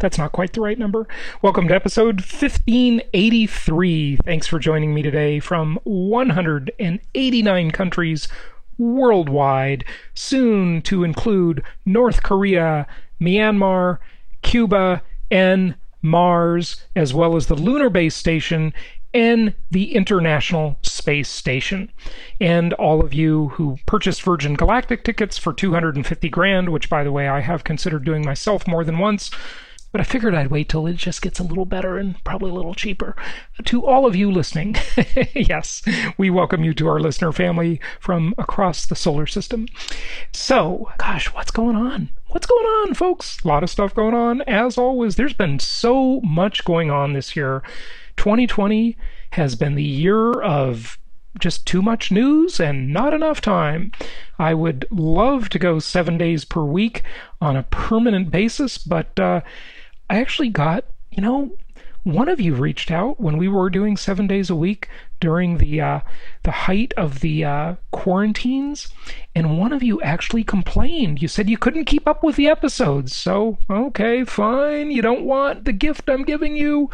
that's not quite the right number. Welcome to episode 1583. Thanks for joining me today from 189 countries worldwide, soon to include North Korea, Myanmar, Cuba, and Mars, as well as the Lunar Base Station and the International Space Station. And all of you who purchased Virgin Galactic tickets for 250 grand, which by the way I have considered doing myself more than once, but I figured I'd wait till it just gets a little better and probably a little cheaper. To all of you listening, yes, we welcome you to our listener family from across the solar system. So, gosh, what's going on? What's going on, folks? A lot of stuff going on. As always, there's been so much going on this year. 2020 has been the year of just too much news and not enough time. I would love to go seven days per week on a permanent basis, but uh, I actually got, you know, one of you reached out when we were doing seven days a week during the uh, the height of the uh, quarantines, and one of you actually complained. You said you couldn't keep up with the episodes. So okay, fine. You don't want the gift I'm giving you.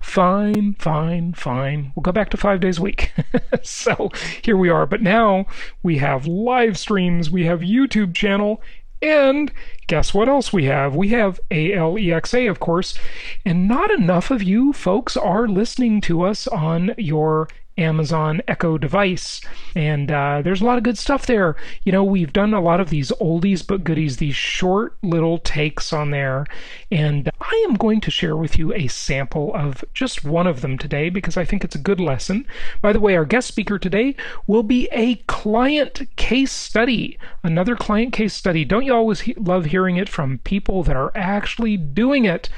Fine, fine, fine. We'll go back to five days a week. so here we are. But now we have live streams. We have YouTube channel and guess what else we have? We have ALEXA, of course, and not enough of you folks are listening to us on your Amazon Echo device. And uh, there's a lot of good stuff there. You know, we've done a lot of these oldies but goodies, these short little takes on there. And I am going to share with you a sample of just one of them today because I think it's a good lesson. By the way, our guest speaker today will be a client case study. Another client case study. Don't you always he- love hearing it from people that are actually doing it?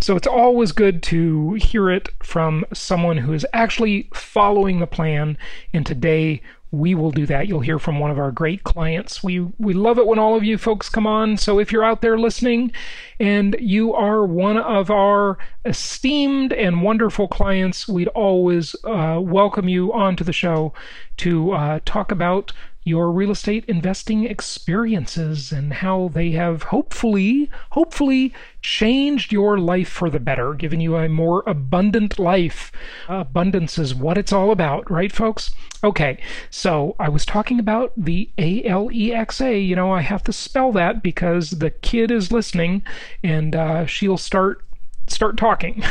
So it's always good to hear it from someone who is actually following the plan. And today we will do that. You'll hear from one of our great clients. We we love it when all of you folks come on. So if you're out there listening and you are one of our esteemed and wonderful clients, we'd always uh, welcome you onto the show to uh, talk about your real estate investing experiences and how they have hopefully, hopefully changed your life for the better, given you a more abundant life. abundance is what it's all about, right, folks? Okay, so I was talking about the ALEXA. You know, I have to spell that because the kid is listening and uh, she'll start start talking.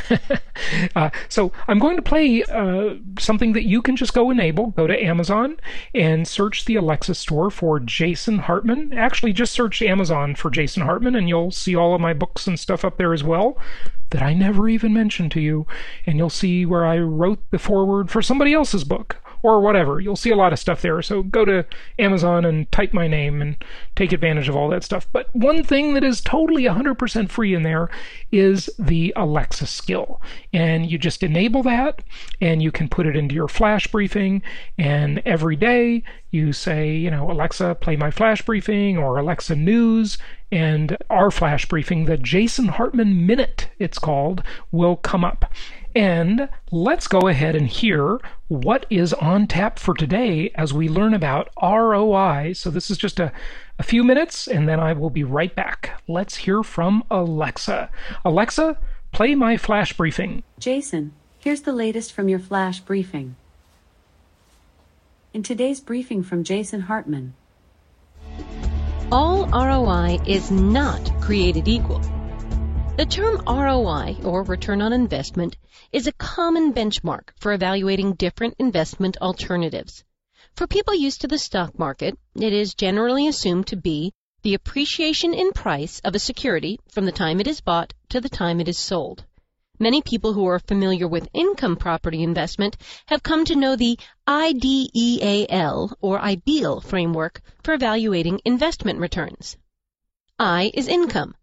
uh, so I'm going to play uh, something that you can just go enable. Go to Amazon and search the Alexa store for Jason Hartman. Actually, just search Amazon for Jason Hartman, and you'll see all of my books and stuff up there as well that I never even mentioned to you. And you'll see where I wrote the foreword for somebody else's book or whatever. You'll see a lot of stuff there. So go to Amazon and type my name and take advantage of all that stuff. But one thing that is totally 100% free in there is the Alexa skill. And you just enable that and you can put it into your flash briefing. And every day you say, you know, Alexa, play my flash briefing or Alexa News. And our flash briefing, the Jason Hartman Minute, it's called, will come up. And let's go ahead and hear what is on tap for today as we learn about ROI. So, this is just a, a few minutes, and then I will be right back. Let's hear from Alexa. Alexa, play my flash briefing. Jason, here's the latest from your flash briefing. In today's briefing from Jason Hartman, All ROI is not created equal. The term ROI, or return on investment, is a common benchmark for evaluating different investment alternatives. For people used to the stock market, it is generally assumed to be the appreciation in price of a security from the time it is bought to the time it is sold. Many people who are familiar with income property investment have come to know the IDEAL or IDEAL framework for evaluating investment returns. I is income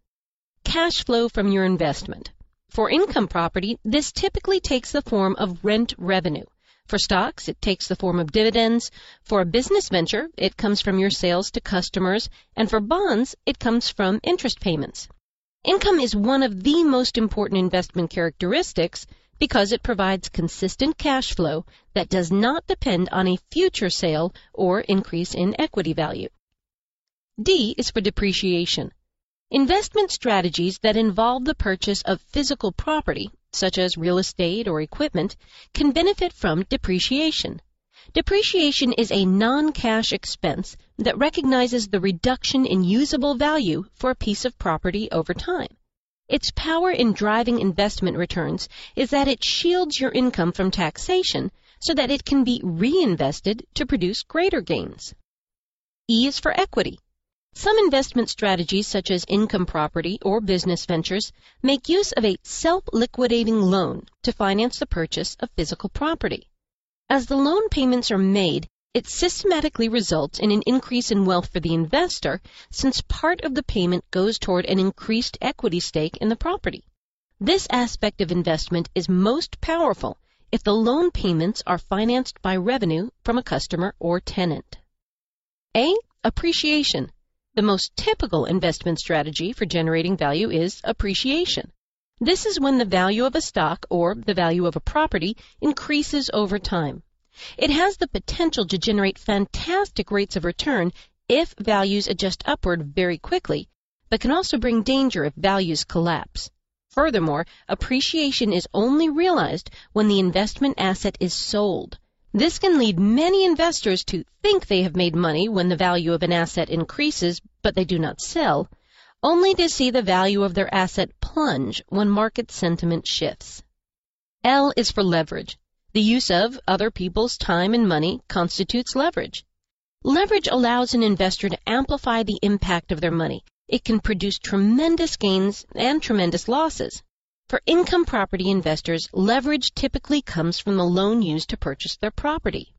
cash flow from your investment. For income property, this typically takes the form of rent revenue. For stocks, it takes the form of dividends. For a business venture, it comes from your sales to customers. And for bonds, it comes from interest payments. Income is one of the most important investment characteristics because it provides consistent cash flow that does not depend on a future sale or increase in equity value. D is for depreciation. Investment strategies that involve the purchase of physical property, such as real estate or equipment, can benefit from depreciation. Depreciation is a non-cash expense that recognizes the reduction in usable value for a piece of property over time. Its power in driving investment returns is that it shields your income from taxation so that it can be reinvested to produce greater gains. E is for equity. Some investment strategies, such as income property or business ventures, make use of a self-liquidating loan to finance the purchase of physical property. As the loan payments are made, it systematically results in an increase in wealth for the investor since part of the payment goes toward an increased equity stake in the property. This aspect of investment is most powerful if the loan payments are financed by revenue from a customer or tenant. A. Appreciation. The most typical investment strategy for generating value is appreciation. This is when the value of a stock or the value of a property increases over time. It has the potential to generate fantastic rates of return if values adjust upward very quickly, but can also bring danger if values collapse. Furthermore, appreciation is only realized when the investment asset is sold. This can lead many investors to think they have made money when the value of an asset increases, but they do not sell, only to see the value of their asset plunge when market sentiment shifts. L is for leverage. The use of other people's time and money constitutes leverage. Leverage allows an investor to amplify the impact of their money. It can produce tremendous gains and tremendous losses. For income property investors, leverage typically comes from the loan used to purchase their property.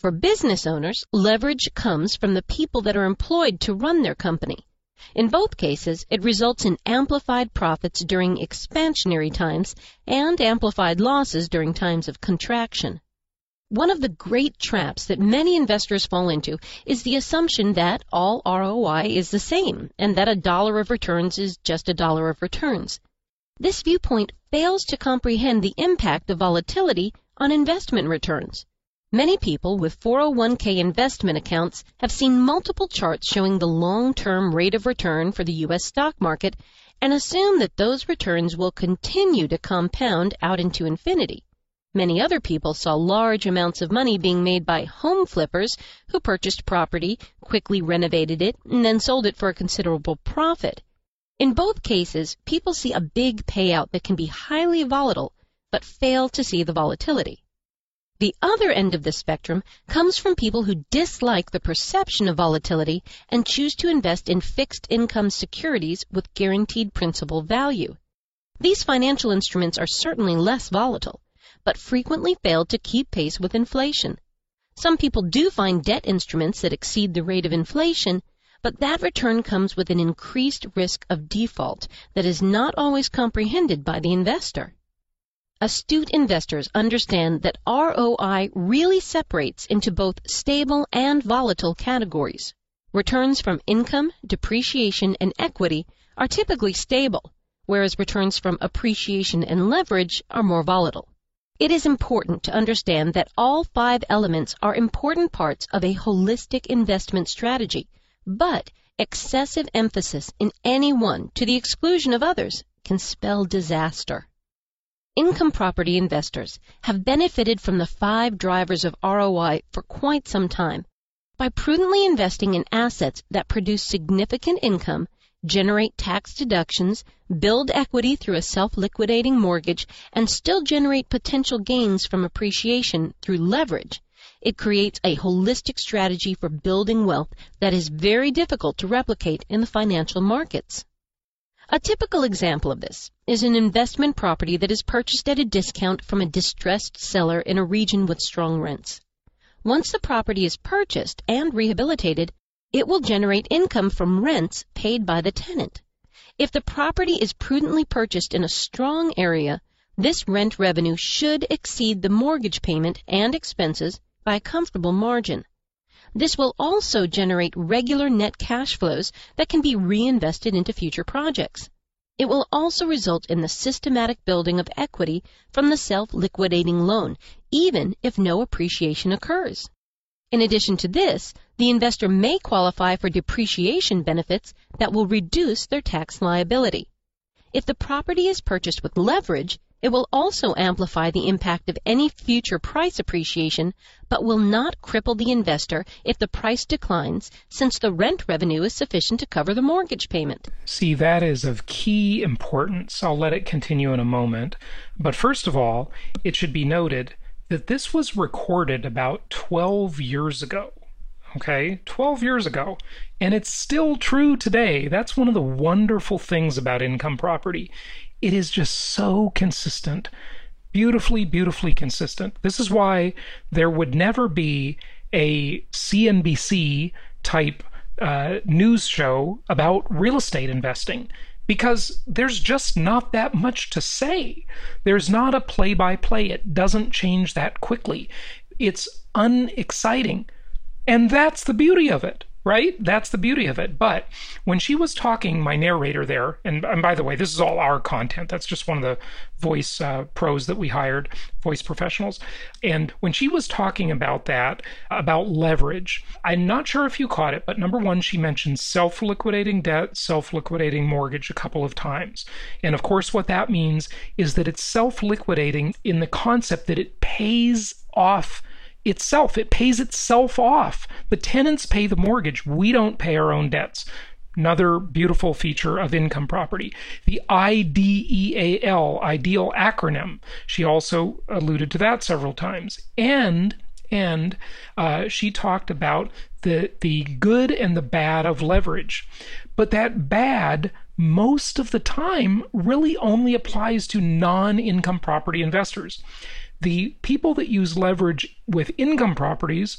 For business owners, leverage comes from the people that are employed to run their company. In both cases, it results in amplified profits during expansionary times and amplified losses during times of contraction. One of the great traps that many investors fall into is the assumption that all ROI is the same and that a dollar of returns is just a dollar of returns. This viewpoint fails to comprehend the impact of volatility on investment returns. Many people with 401k investment accounts have seen multiple charts showing the long-term rate of return for the U.S. stock market and assume that those returns will continue to compound out into infinity. Many other people saw large amounts of money being made by home flippers who purchased property, quickly renovated it, and then sold it for a considerable profit. In both cases, people see a big payout that can be highly volatile, but fail to see the volatility. The other end of the spectrum comes from people who dislike the perception of volatility and choose to invest in fixed income securities with guaranteed principal value. These financial instruments are certainly less volatile, but frequently fail to keep pace with inflation. Some people do find debt instruments that exceed the rate of inflation, but that return comes with an increased risk of default that is not always comprehended by the investor. Astute investors understand that ROI really separates into both stable and volatile categories. Returns from income, depreciation, and equity are typically stable, whereas returns from appreciation and leverage are more volatile. It is important to understand that all five elements are important parts of a holistic investment strategy but excessive emphasis in any one to the exclusion of others can spell disaster. Income property investors have benefited from the five drivers of ROI for quite some time. By prudently investing in assets that produce significant income generate tax deductions, build equity through a self-liquidating mortgage, and still generate potential gains from appreciation through leverage, it creates a holistic strategy for building wealth that is very difficult to replicate in the financial markets. A typical example of this is an investment property that is purchased at a discount from a distressed seller in a region with strong rents. Once the property is purchased and rehabilitated, it will generate income from rents paid by the tenant. If the property is prudently purchased in a strong area, this rent revenue should exceed the mortgage payment and expenses by a comfortable margin. This will also generate regular net cash flows that can be reinvested into future projects. It will also result in the systematic building of equity from the self-liquidating loan, even if no appreciation occurs. In addition to this, the investor may qualify for depreciation benefits that will reduce their tax liability. If the property is purchased with leverage, it will also amplify the impact of any future price appreciation, but will not cripple the investor if the price declines, since the rent revenue is sufficient to cover the mortgage payment. See, that is of key importance. I'll let it continue in a moment. But first of all, it should be noted that this was recorded about 12 years ago. Okay, 12 years ago. And it's still true today. That's one of the wonderful things about income property it is just so consistent. Beautifully, beautifully consistent. This is why there would never be a CNBC type uh, news show about real estate investing because there's just not that much to say. There's not a play by play, it doesn't change that quickly. It's unexciting. And that's the beauty of it right? That's the beauty of it. But when she was talking, my narrator there, and, and by the way, this is all our content. That's just one of the voice uh, pros that we hired, voice professionals. And when she was talking about that, about leverage, I'm not sure if you caught it, but number one, she mentioned self liquidating debt, self liquidating mortgage a couple of times. And of course, what that means is that it's self liquidating in the concept that it pays off itself. It pays itself off. The tenants pay the mortgage. We don't pay our own debts. Another beautiful feature of income property. The IDEAL, ideal acronym. She also alluded to that several times. And and uh, she talked about the the good and the bad of leverage. But that bad most of the time really only applies to non-income property investors the people that use leverage with income properties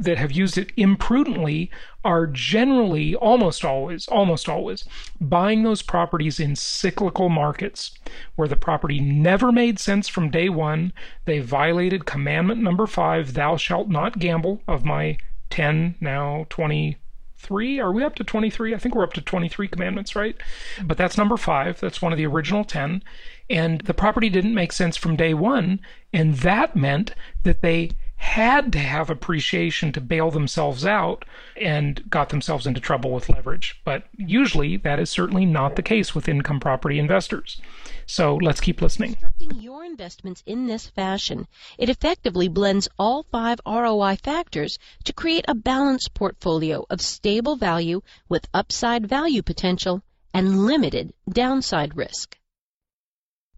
that have used it imprudently are generally almost always almost always buying those properties in cyclical markets where the property never made sense from day 1 they violated commandment number 5 thou shalt not gamble of my 10 now 23. Are we up to 23? I think we're up to 23 commandments, right? But that's number five. That's one of the original 10. And the property didn't make sense from day one. And that meant that they had to have appreciation to bail themselves out and got themselves into trouble with leverage. But usually that is certainly not the case with income property investors. So let's keep listening. Constructing your investments in this fashion, it effectively blends all five ROI factors to create a balanced portfolio of stable value with upside value potential and limited downside risk.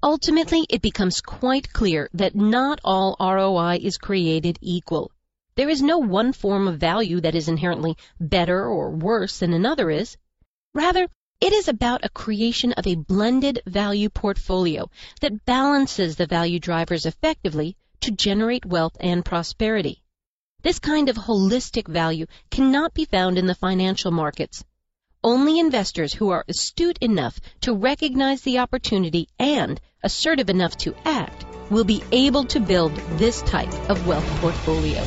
Ultimately, it becomes quite clear that not all ROI is created equal. There is no one form of value that is inherently better or worse than another is. Rather, it is about a creation of a blended value portfolio that balances the value drivers effectively to generate wealth and prosperity. This kind of holistic value cannot be found in the financial markets. Only investors who are astute enough to recognize the opportunity and assertive enough to act will be able to build this type of wealth portfolio.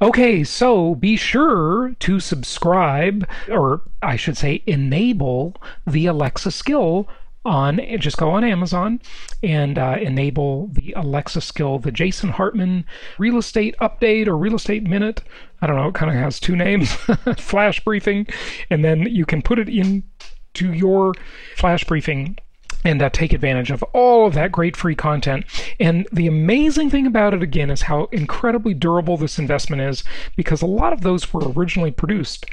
Okay, so be sure to subscribe, or I should say, enable the Alexa skill on just go on Amazon and uh, enable the Alexa skill, the Jason Hartman Real Estate Update or Real Estate Minute. I don't know, it kind of has two names, flash briefing, and then you can put it into your flash briefing and uh, take advantage of all of that great free content. And the amazing thing about it again is how incredibly durable this investment is because a lot of those were originally produced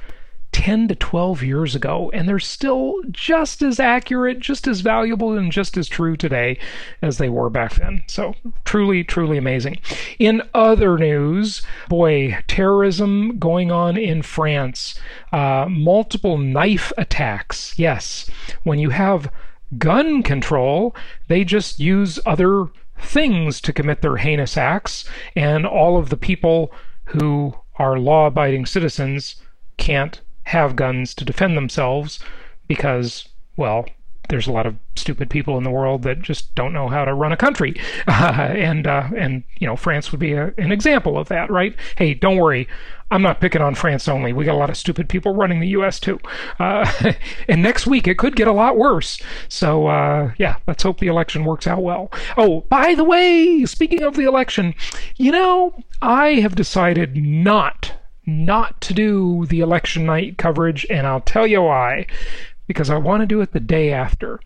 10 to 12 years ago, and they're still just as accurate, just as valuable, and just as true today as they were back then. So, truly, truly amazing. In other news, boy, terrorism going on in France, uh, multiple knife attacks. Yes, when you have gun control, they just use other things to commit their heinous acts, and all of the people who are law abiding citizens can't have guns to defend themselves because, well, there's a lot of stupid people in the world that just don't know how to run a country, uh, and uh, and you know France would be a, an example of that, right? Hey, don't worry, I'm not picking on France only. We got a lot of stupid people running the U.S. too, uh, and next week it could get a lot worse. So uh, yeah, let's hope the election works out well. Oh, by the way, speaking of the election, you know I have decided not not to do the election night coverage, and I'll tell you why because I want to do it the day after.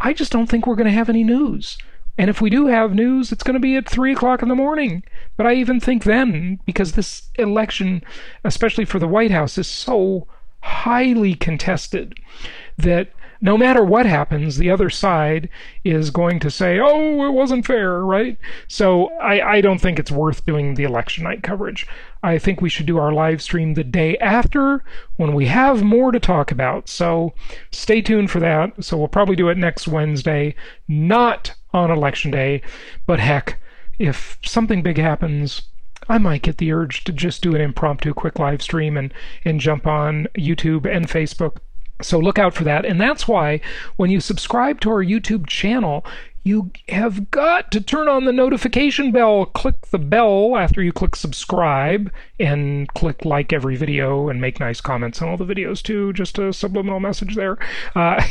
I just don't think we're going to have any news. And if we do have news, it's going to be at 3 o'clock in the morning. But I even think then, because this election, especially for the White House, is so highly contested, that no matter what happens, the other side is going to say, oh, it wasn't fair, right? So I, I don't think it's worth doing the election night coverage. I think we should do our live stream the day after when we have more to talk about. So stay tuned for that. So we'll probably do it next Wednesday, not on election day, but heck, if something big happens, I might get the urge to just do an impromptu quick live stream and, and jump on YouTube and Facebook so look out for that. And that's why when you subscribe to our YouTube channel, you have got to turn on the notification bell. Click the bell after you click subscribe and click like every video and make nice comments on all the videos too. Just a subliminal message there. Uh,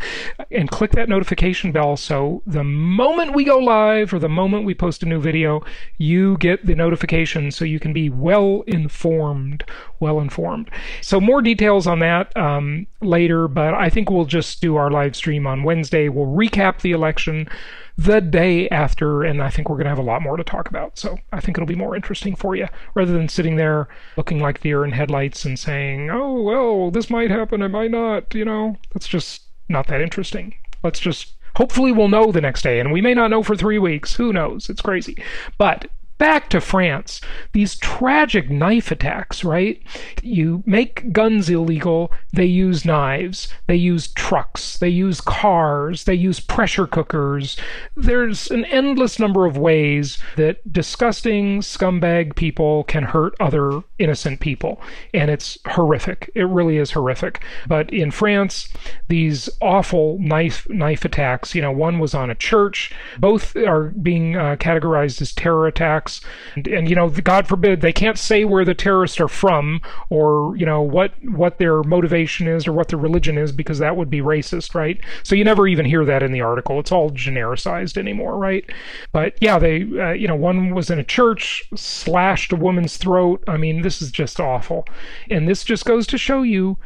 and click that notification bell so the moment we go live or the moment we post a new video, you get the notification so you can be well informed. Well informed. So more details on that um, later, but I think we'll just do our live stream on Wednesday. We'll recap the election the day after, and I think we're going to have a lot more to talk about. So I think it'll be more interesting for you rather than sitting there looking like deer in headlights and saying, oh, well, this might happen, it might not, you know, that's just not that interesting. Let's just hopefully we'll know the next day and we may not know for three weeks who knows it's crazy but back to France, these tragic knife attacks, right? You make guns illegal, they use knives, they use trucks, they use cars, they use pressure cookers. There's an endless number of ways that disgusting scumbag people can hurt other innocent people, and it's horrific. It really is horrific. But in France, these awful knife knife attacks, you know, one was on a church, both are being uh, categorized as terror attacks and, and you know, God forbid, they can't say where the terrorists are from or you know what what their motivation is or what their religion is because that would be racist, right? So you never even hear that in the article. It's all genericized anymore, right? But yeah, they uh, you know one was in a church, slashed a woman's throat. I mean, this is just awful, and this just goes to show you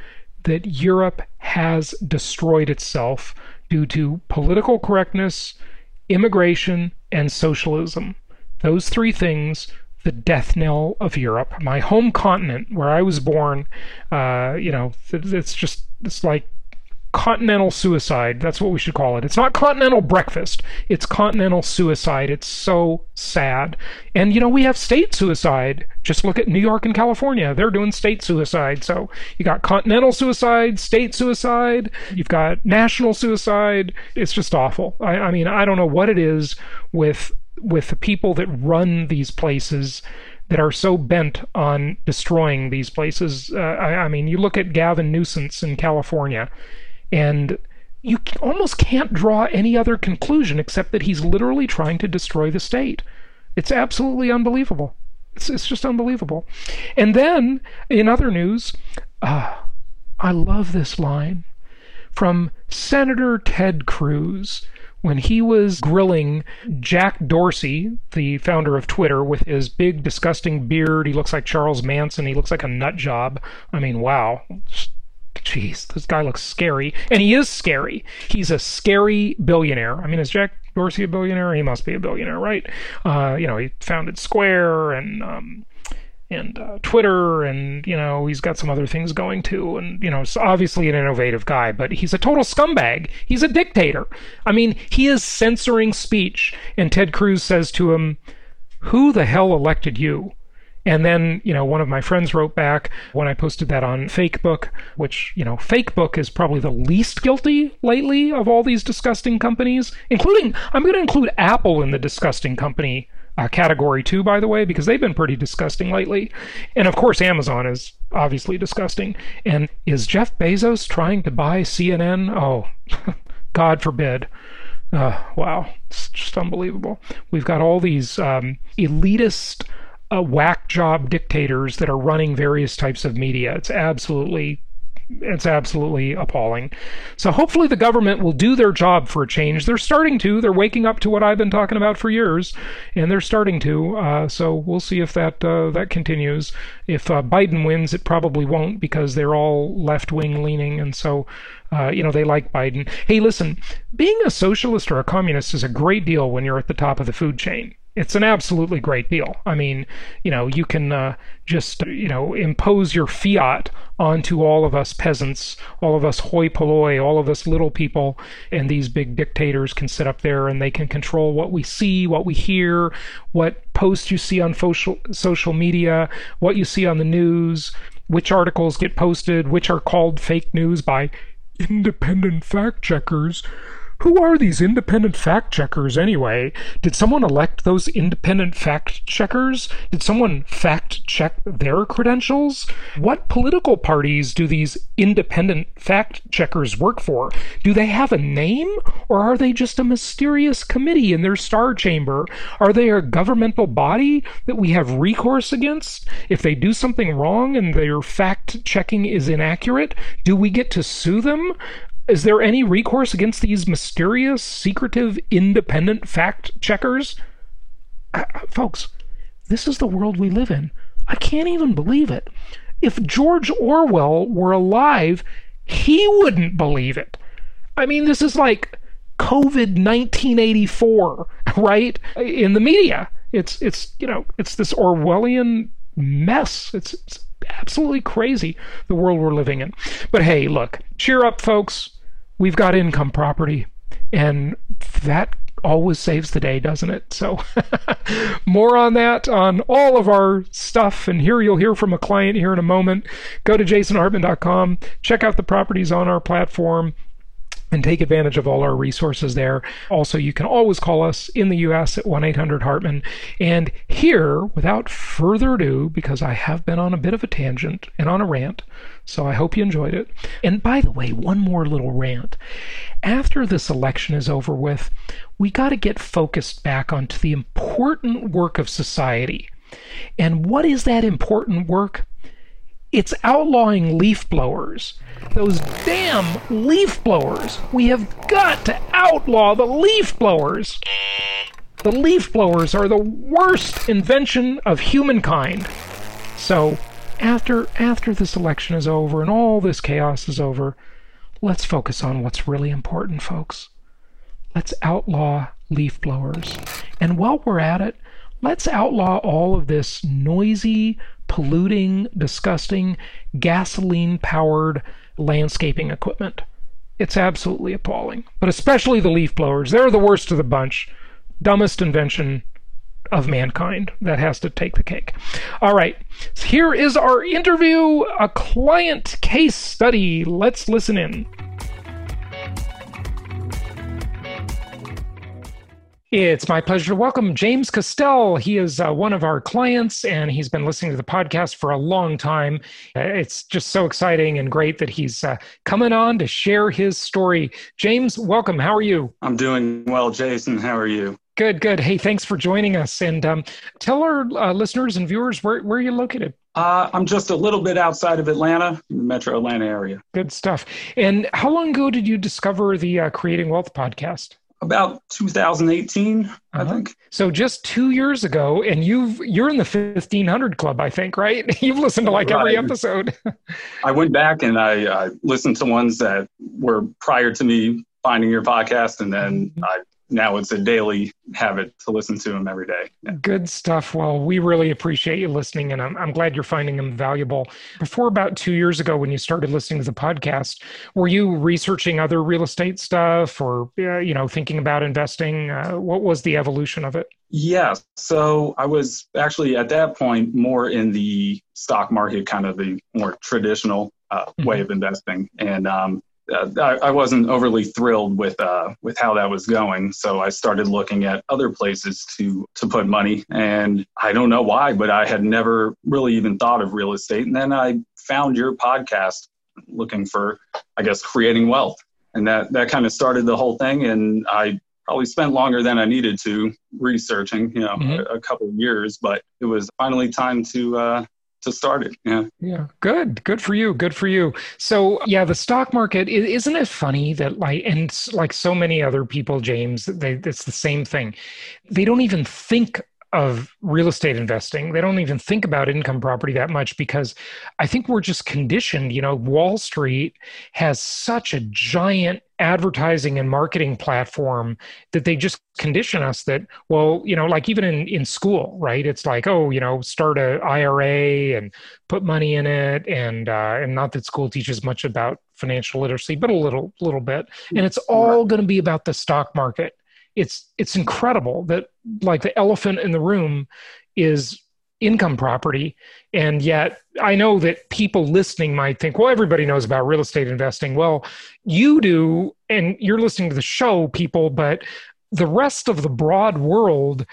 that Europe has destroyed itself due to political correctness, immigration, and socialism. Those three things, the death knell of Europe, my home continent where I was born, uh, you know, it's just, it's like continental suicide. That's what we should call it. It's not continental breakfast. It's continental suicide. It's so sad. And you know, we have state suicide. Just look at New York and California. They're doing state suicide. So you got continental suicide, state suicide, you've got national suicide. It's just awful. I, I mean, I don't know what it is with with the people that run these places that are so bent on destroying these places. Uh, I, I, mean, you look at Gavin Newsom in California, and you almost can't draw any other conclusion except that he's literally trying to destroy the state. It's absolutely unbelievable. It's, it's just unbelievable. And then, in other news, uh, I love this line from Senator Ted Cruz when he was grilling Jack Dorsey, the founder of Twitter, with his big, disgusting beard. He looks like Charles Manson. He looks like a nut job. I mean, wow. Jeez, this guy looks scary. And he is scary. He's a scary billionaire. I mean, is Jack Dorsey a billionaire? He must be a billionaire, right? Uh, you know, he founded Square and. Um, and uh, Twitter, and you know he's got some other things going too. And you know, obviously an innovative guy, but he's a total scumbag. He's a dictator. I mean, he is censoring speech. And Ted Cruz says to him, "Who the hell elected you?" And then, you know, one of my friends wrote back when I posted that on Fakebook, which, you know, Fakebook is probably the least guilty lately of all these disgusting companies, including, I'm going to include Apple in the disgusting company uh, category too, by the way, because they've been pretty disgusting lately. And of course, Amazon is obviously disgusting. And is Jeff Bezos trying to buy CNN? Oh, God forbid. Uh, wow, it's just unbelievable. We've got all these um, elitist uh, whack job dictators that are running various types of media. It's absolutely it's absolutely appalling. So hopefully the government will do their job for a change. They're starting to. They're waking up to what I've been talking about for years, and they're starting to. Uh, so we'll see if that uh, that continues. If uh, Biden wins, it probably won't because they're all left wing leaning, and so uh, you know they like Biden. Hey, listen, being a socialist or a communist is a great deal when you're at the top of the food chain it's an absolutely great deal. I mean, you know, you can uh, just, you know, impose your fiat onto all of us peasants, all of us hoi polloi, all of us little people, and these big dictators can sit up there and they can control what we see, what we hear, what posts you see on social social media, what you see on the news, which articles get posted, which are called fake news by independent fact checkers who are these independent fact checkers anyway? Did someone elect those independent fact checkers? Did someone fact check their credentials? What political parties do these independent fact checkers work for? Do they have a name or are they just a mysterious committee in their star chamber? Are they a governmental body that we have recourse against? If they do something wrong and their fact checking is inaccurate, do we get to sue them? Is there any recourse against these mysterious, secretive, independent fact checkers? Uh, folks, this is the world we live in. I can't even believe it. If George Orwell were alive, he wouldn't believe it. I mean, this is like COVID 1984, right? In the media. It's, it's, you know, it's this Orwellian mess. It's, it's absolutely crazy, the world we're living in. But hey, look, cheer up, folks we've got income property, and that always saves the day, doesn't it? So, more on that on all of our stuff. And here you'll hear from a client here in a moment. Go to jasonhartman.com, check out the properties on our platform and take advantage of all our resources there. Also, you can always call us in the US at 1 800 Hartman. And here, without further ado, because I have been on a bit of a tangent and on a rant, so I hope you enjoyed it. And by the way, one more little rant. After this election is over with, we got to get focused back onto the important work of society. And what is that important work? It's outlawing leaf blowers. Those damn leaf blowers. We have got to outlaw the leaf blowers. The leaf blowers are the worst invention of humankind. So, after after this election is over and all this chaos is over, let's focus on what's really important, folks. Let's outlaw leaf blowers. And while we're at it, let's outlaw all of this noisy, polluting, disgusting, gasoline powered landscaping equipment. It's absolutely appalling. But especially the leaf blowers. They're the worst of the bunch. Dumbest invention of mankind. That has to take the cake. All right. Here is our interview, a client case study. Let's listen in. It's my pleasure to welcome James Castelle. He is uh, one of our clients and he's been listening to the podcast for a long time. Uh, it's just so exciting and great that he's uh, coming on to share his story. James, welcome. How are you? I'm doing well, Jason. How are you? Good, good. Hey, thanks for joining us. And um, tell our uh, listeners and viewers where, where you're located. Uh, I'm just a little bit outside of Atlanta, the metro Atlanta area. Good stuff. And how long ago did you discover the uh, Creating Wealth podcast? About 2018 uh-huh. i think so just two years ago and you've you're in the 1500 club i think right you've listened to like right. every episode i went back and I, I, listened to ones that were prior to me finding your podcast and then mm-hmm. i now it's a daily habit to listen to them every day. Yeah. Good stuff. Well, we really appreciate you listening, and I'm, I'm glad you're finding them valuable. Before about two years ago, when you started listening to the podcast, were you researching other real estate stuff or, uh, you know, thinking about investing? Uh, what was the evolution of it? Yeah. So I was actually at that point more in the stock market, kind of the more traditional uh, mm-hmm. way of investing. And um, uh, I, I, wasn't overly thrilled with uh, with how that was going. So I started looking at other places to to put money, and I don't know why, but I had never really even thought of real estate. And then I found your podcast, looking for, I guess, creating wealth, and that that kind of started the whole thing. And I probably spent longer than I needed to researching, you know, mm-hmm. a, a, couple of years, but it was finally time to uh, to start it. Yeah. Yeah. Good. Good for you. Good for you. So yeah, the stock market isn't it funny that like and like so many other people, James, they, it's the same thing. They don't even think of real estate investing. They don't even think about income property that much because I think we're just conditioned. You know, Wall Street has such a giant advertising and marketing platform that they just condition us that well you know like even in in school right? It's like oh you know start a ira and put money in it and uh and not that school teaches much about financial literacy but a little little bit. And it's all going to be about the stock market. It's it's incredible that like the elephant in the room is income property. And yet i know that people listening might think well everybody knows about real estate investing. Well you do and you're listening to the show people but the rest of the broad world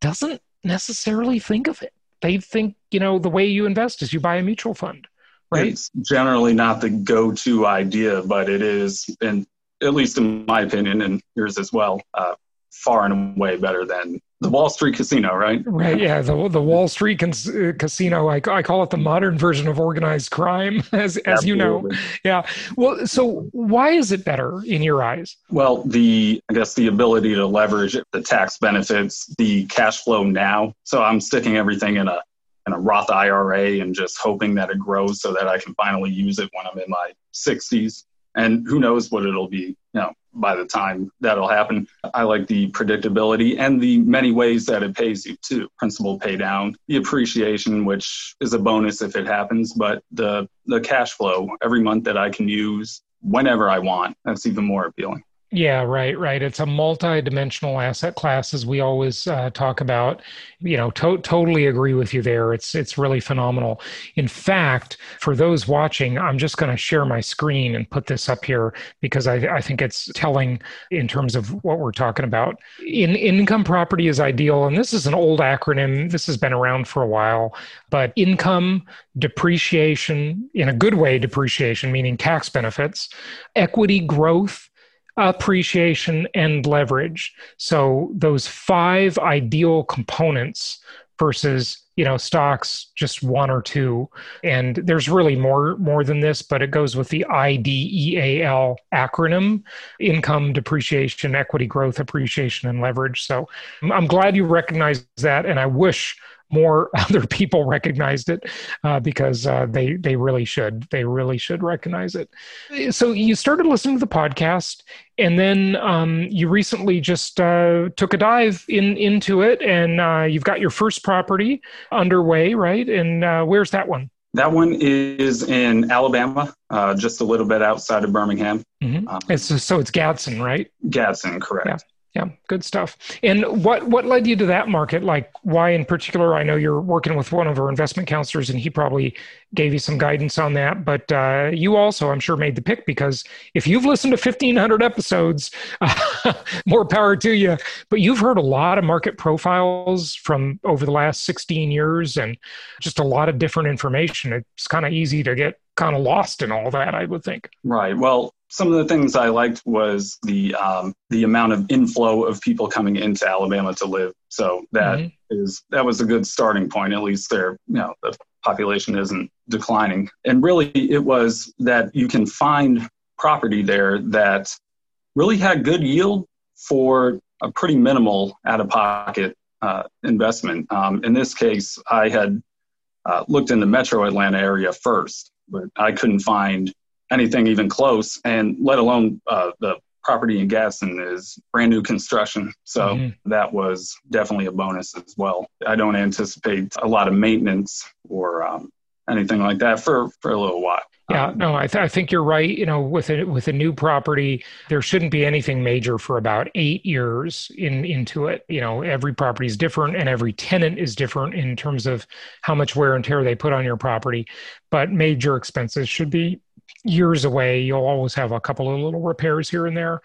doesn't necessarily think of it. They think you know the way you invest is you buy a mutual fund right? It's generally not the go-to idea but it is and at least in my opinion and yours as well uh, far and away better than the Wall Street casino, right? Right. Yeah. The, the Wall Street cons- uh, casino, I, I call it the modern version of organized crime, as, as you know. Yeah. Well, so why is it better in your eyes? Well, the, I guess, the ability to leverage the tax benefits, the cash flow now. So I'm sticking everything in a, in a Roth IRA and just hoping that it grows so that I can finally use it when I'm in my 60s. And who knows what it'll be, by the time that'll happen. I like the predictability and the many ways that it pays you too. Principal pay down, the appreciation, which is a bonus if it happens, but the the cash flow every month that I can use whenever I want, that's even more appealing. Yeah, right, right. It's a multi-dimensional asset class, as we always uh, talk about. You know, to- totally agree with you there. It's it's really phenomenal. In fact, for those watching, I'm just going to share my screen and put this up here because I, I think it's telling in terms of what we're talking about. In income property is ideal, and this is an old acronym. This has been around for a while, but income depreciation in a good way, depreciation meaning tax benefits, equity growth appreciation and leverage. So those five ideal components versus you know stocks just one or two and there's really more more than this but it goes with the IDEAL acronym income depreciation equity growth appreciation and leverage so I'm glad you recognize that and I wish more other people recognized it uh, because uh, they they really should they really should recognize it. So you started listening to the podcast, and then um, you recently just uh, took a dive in into it, and uh, you've got your first property underway, right? And uh, where's that one? That one is in Alabama, uh, just a little bit outside of Birmingham. Mm-hmm. Um, it's, so it's Gadsden, right? Gadsden, correct. Yeah yeah good stuff. And what what led you to that market? Like why in particular? I know you're working with one of our investment counselors and he probably gave you some guidance on that but uh, you also i'm sure made the pick because if you've listened to 1500 episodes more power to you. But you've heard a lot of market profiles from over the last 16 years and just a lot of different information. It's kind of easy to get kind of lost in all that i would think. Right. Well some of the things I liked was the um, the amount of inflow of people coming into Alabama to live. So that mm-hmm. is that was a good starting point. At least there, you know, the population isn't declining. And really, it was that you can find property there that really had good yield for a pretty minimal out of pocket uh, investment. Um, in this case, I had uh, looked in the metro Atlanta area first, but I couldn't find anything even close, and let alone uh, the property in Gadsden is brand new construction. So mm-hmm. that was definitely a bonus as well. I don't anticipate a lot of maintenance or um, anything like that for, for a little while. Yeah, um, no, I, th- I think you're right. You know, with a with a new property, there shouldn't be anything major for about eight years in into it. You know, every property is different, and every tenant is different in terms of how much wear and tear they put on your property. But major expenses should be years away. You'll always have a couple of little repairs here and there.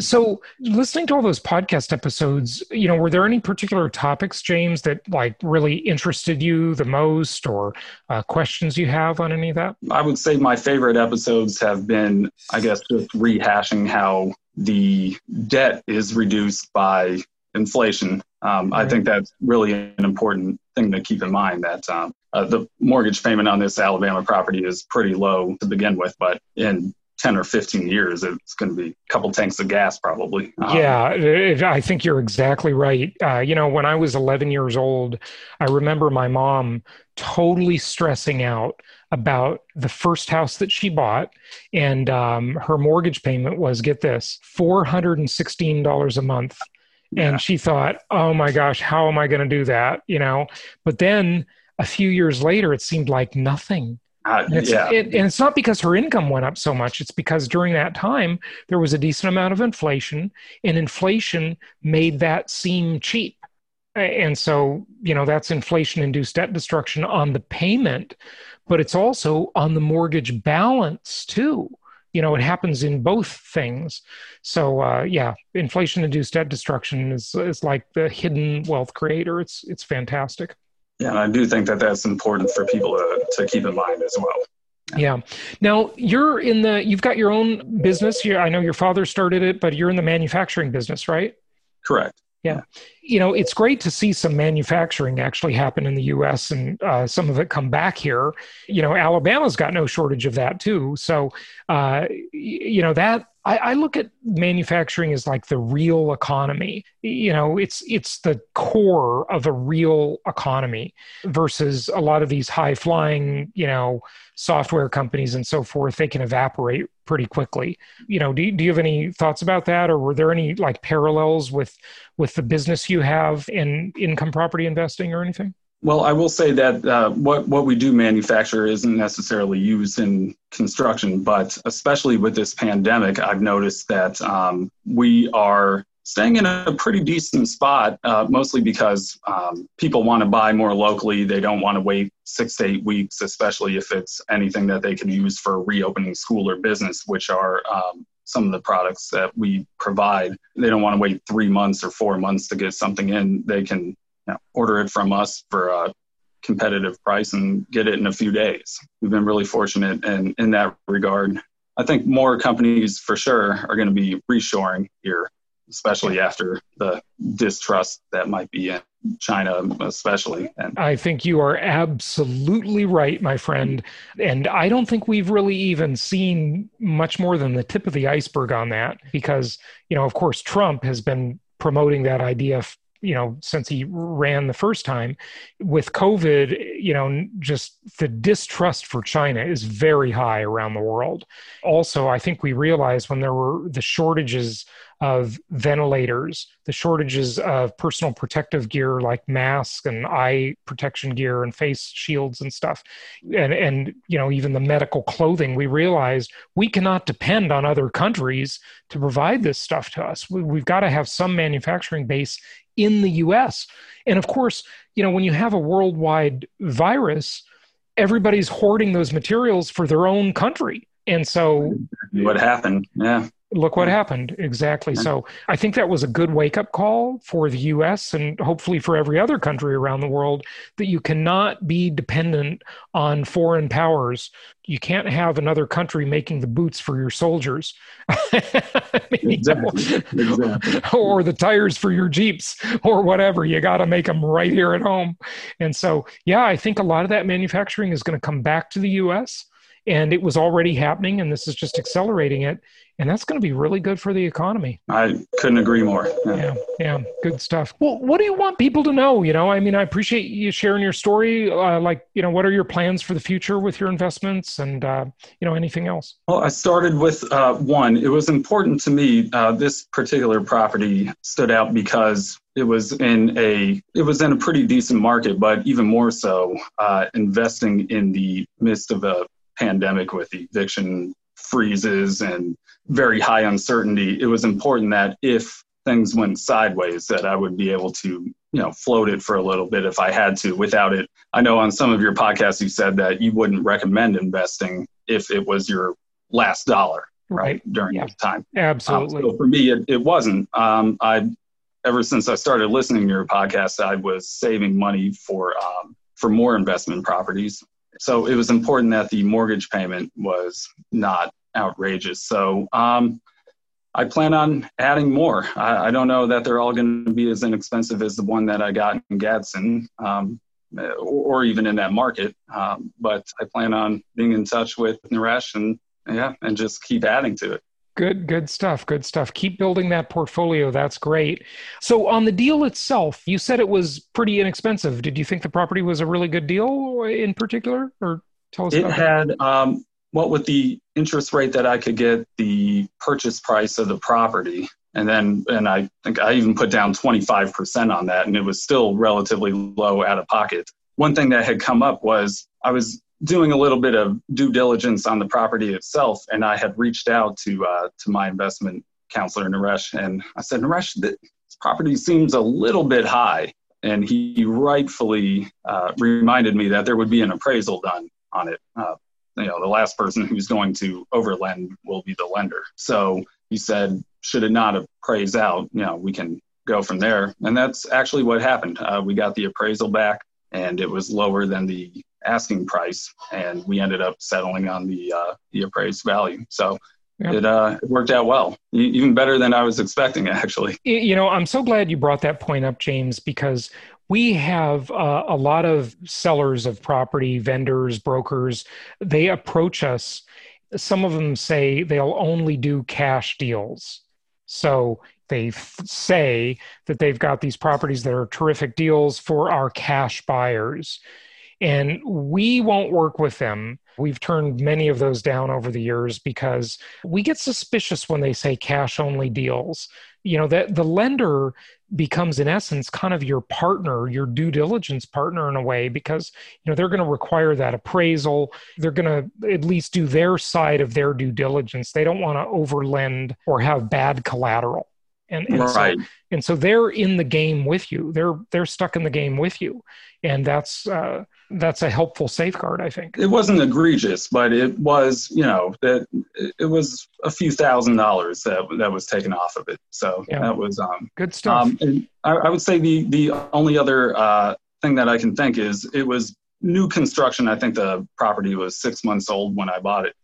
So, listening to all those podcast episodes, you know, were there any particular topics, James, that like really interested you the most, or uh, questions you have on any of that? I would say my favorite episodes have been, I guess, just rehashing how the debt is reduced by inflation. Um, I think that's really an important thing to keep in mind that um, uh, the mortgage payment on this Alabama property is pretty low to begin with, but in 10 or 15 years, it's going to be a couple tanks of gas probably. Um, yeah, I think you're exactly right. Uh, you know, when I was 11 years old, I remember my mom totally stressing out about the first house that she bought. And um, her mortgage payment was get this $416 a month. Yeah. And she thought, oh my gosh, how am I going to do that? You know, but then a few years later, it seemed like nothing. Uh, and, it's, yeah. it, and it's not because her income went up so much. It's because during that time, there was a decent amount of inflation, and inflation made that seem cheap. And so, you know, that's inflation induced debt destruction on the payment, but it's also on the mortgage balance too. You know, it happens in both things. So, uh, yeah, inflation induced debt destruction is, is like the hidden wealth creator. It's, it's fantastic. Yeah, and I do think that that's important for people to, to keep in mind as well. Yeah. Now you're in the you've got your own business. You, I know your father started it, but you're in the manufacturing business, right? Correct. Yeah. You know, it's great to see some manufacturing actually happen in the US and uh, some of it come back here. You know, Alabama's got no shortage of that too. So, uh, you know, that I, I, look at manufacturing as like the real economy. You know, it's it's the core of a real economy versus a lot of these high flying, you know, software companies and so forth. They can evaporate pretty quickly. You know, do do you have any thoughts about that, or were there any like parallels with with the business you have in income property investing or anything? Well, I will say that uh, what what we do manufacture isn't necessarily used in construction, but especially with this pandemic, I've noticed that um, we are staying in a pretty decent spot, uh, mostly because um, people want to buy more locally. They don't want to wait six to eight weeks, especially if it's anything that they can use for reopening school or business, which are um, some of the products that we provide. They don't want to wait three months or four months to get something in. They can know, order it from us for a competitive price and get it in a few days. We've been really fortunate in, in that regard. I think more companies for sure are going to be reshoring here, especially after the distrust that might be in China, especially. And I think you are absolutely right, my friend. And I don't think we've really even seen much more than the tip of the iceberg on that because, you know, of course, Trump has been promoting that idea you know since he ran the first time with covid you know just the distrust for china is very high around the world also i think we realized when there were the shortages of ventilators, the shortages of personal protective gear like masks and eye protection gear and face shields and stuff, and and you know even the medical clothing. We realized we cannot depend on other countries to provide this stuff to us. We, we've got to have some manufacturing base in the U.S. And of course, you know when you have a worldwide virus, everybody's hoarding those materials for their own country. And so, what happened? Yeah look what hmm. happened. Exactly. Hmm. So i think that was a good wake up call for the us and hopefully for every other country around the world that you cannot be dependent on foreign powers. You can't have another country making the boots for your soldiers. Exactly. exactly. or the tires for your jeeps or whatever. You got to make them right here at home. And so yeah i think a lot of that manufacturing is going to come back to the us and it was already happening, and this is just accelerating it. And that's going to be really good for the economy. I couldn't agree more. Yeah. yeah, yeah, good stuff. Well, what do you want people to know? You know, I mean, I appreciate you sharing your story. Uh, like, you know, what are your plans for the future with your investments, and uh, you know, anything else? Well, I started with uh, one. It was important to me. Uh, this particular property stood out because it was in a it was in a pretty decent market, but even more so, uh, investing in the midst of a pandemic with eviction freezes and very high uncertainty. It was important that if things went sideways, that I would be able to you know float it for a little bit if I had to without it. I know on some of your podcasts you said that you wouldn't recommend investing if it was your last dollar right, during yeah. that time. Absolutely. Um, so for me, it, it wasn't. Um, I ever since I started listening to your podcast, I was saving money for um, for more investment properties. So it was important that the mortgage payment was not outrageous. So um, I plan on adding more. I, I, don't know that they're all going to be as inexpensive as the one that I got in Gadsden. Um, or, or, even in that market, um, but I plan on being in touch with Naresh and yeah, and just keep adding to it. Good, good stuff. Good stuff. Keep building that portfolio. That's great. So, on the deal itself, you said it was pretty inexpensive. Did you think the property was a really good deal in particular, or tell us? It had um, what with the interest rate that I could get, the purchase price of the property, and then and I think I even put down twenty five percent on that, and it was still relatively low out of pocket. One thing that had come up was I was doing a little bit of due diligence on the property itself, and I had reached out to uh, to my investment counselor Naresh, and I said, Naresh, this property seems a little bit high, and he rightfully uh, reminded me that there would be an appraisal done on it. Uh, you know, the last person who's going to overlend will be the lender. So he said, should it not appraise out, you know, we can go from there. And that's actually what happened. Uh, we got the appraisal back, and it was lower than the asking price, and we ended up settling on the uh, the appraised value. So Yep. It, uh, it worked out well, even better than I was expecting, actually. You know, I'm so glad you brought that point up, James, because we have uh, a lot of sellers of property, vendors, brokers. They approach us. Some of them say they'll only do cash deals. So they f- say that they've got these properties that are terrific deals for our cash buyers and we won't work with them. We've turned many of those down over the years because we get suspicious when they say cash only deals. You know, that the lender becomes in essence kind of your partner, your due diligence partner in a way because you know they're going to require that appraisal. They're going to at least do their side of their due diligence. They don't want to overlend or have bad collateral and, and right. so and so they're in the game with you. They're they're stuck in the game with you. And that's uh, that's a helpful safeguard i think. It wasn't egregious but it was you know that it was a few thousand dollars that that was taken off of it. So yeah. that was um good stuff. um, and I, I, would say the the only other uh, thing that i can think is it was new construction. I think the property was six months old when i bought it.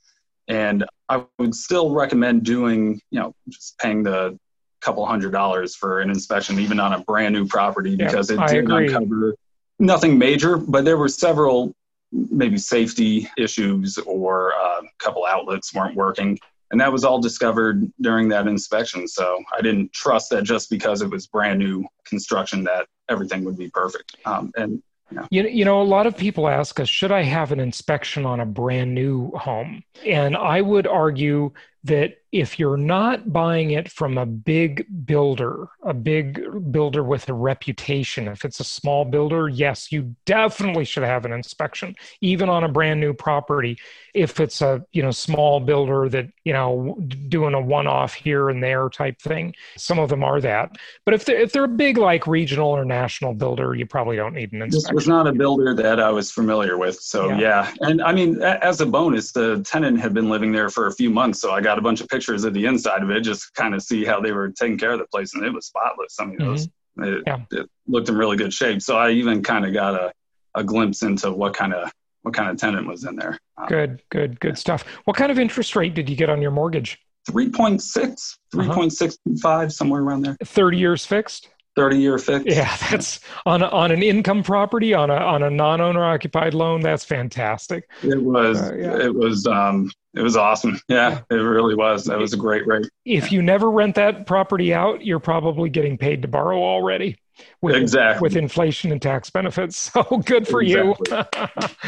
And I would still recommend doing, you know, just paying the couple hundred dollars for an inspection, even on a brand new property, because it did not cover nothing major, but there were several maybe safety issues or a couple outlets weren't working. And that was all discovered during that inspection. So I didn't trust that just because it was brand new construction that everything would be perfect. Um, and yeah. You, you know, a lot of people ask us, should I have an inspection on a brand new home? And I would argue that if you're not buying it from a big builder, a big builder with a reputation, if it's a small builder, yes, you definitely should have an inspection, even on a brand new property. If it's a you know small builder that you know doing a one-off here and there type thing, some of them are that. But if they're if they're a big like regional or national builder, you probably don't need an inspection. This was not a builder that I was familiar with, so yeah. yeah. And I mean, as a bonus, the tenant had been living there for a few months, so I got a bunch of pictures of the inside of it, just kind of see how they were taking care of the place, and it was spotless. I mean, mm-hmm. it, was, it, yeah. it, looked in really good shape. So I even kind of got a, a glimpse into what kind of what kind of tenant was in there. Um, good, good, good stuff. What kind of interest rate did you get on your mortgage? 3.6, 3.65, uh-huh. somewhere around there. 30 years fixed? 30 year fix. Yeah, that's on a, on an income property on a on a non owner occupied loan. That's fantastic. It was uh, yeah. it was um it was awesome. Yeah, it really was. That was a great rate. If you never rent that property out, you're probably getting paid to borrow already. With, exactly. With inflation and tax benefits. So good for exactly.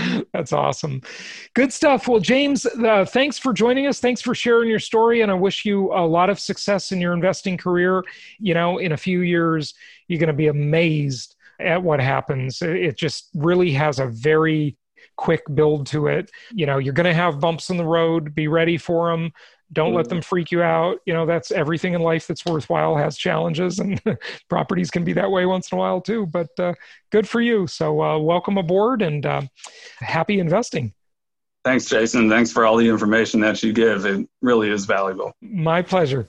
you. That's awesome. Good stuff. Well, James, uh, thanks for joining us. Thanks for sharing your story. And I wish you a lot of success in your investing career. You know, in a few years, you're going to be amazed at what happens. It just really has a very quick build to it. You know, you're going to have bumps in the road. Be ready for them. Don't let them freak you out. You know, that's everything in life that's worthwhile has challenges, and properties can be that way once in a while too. But uh, good for you. So, uh, welcome aboard and uh, happy investing. Thanks, Jason. Thanks for all the information that you give. It really is valuable. My pleasure.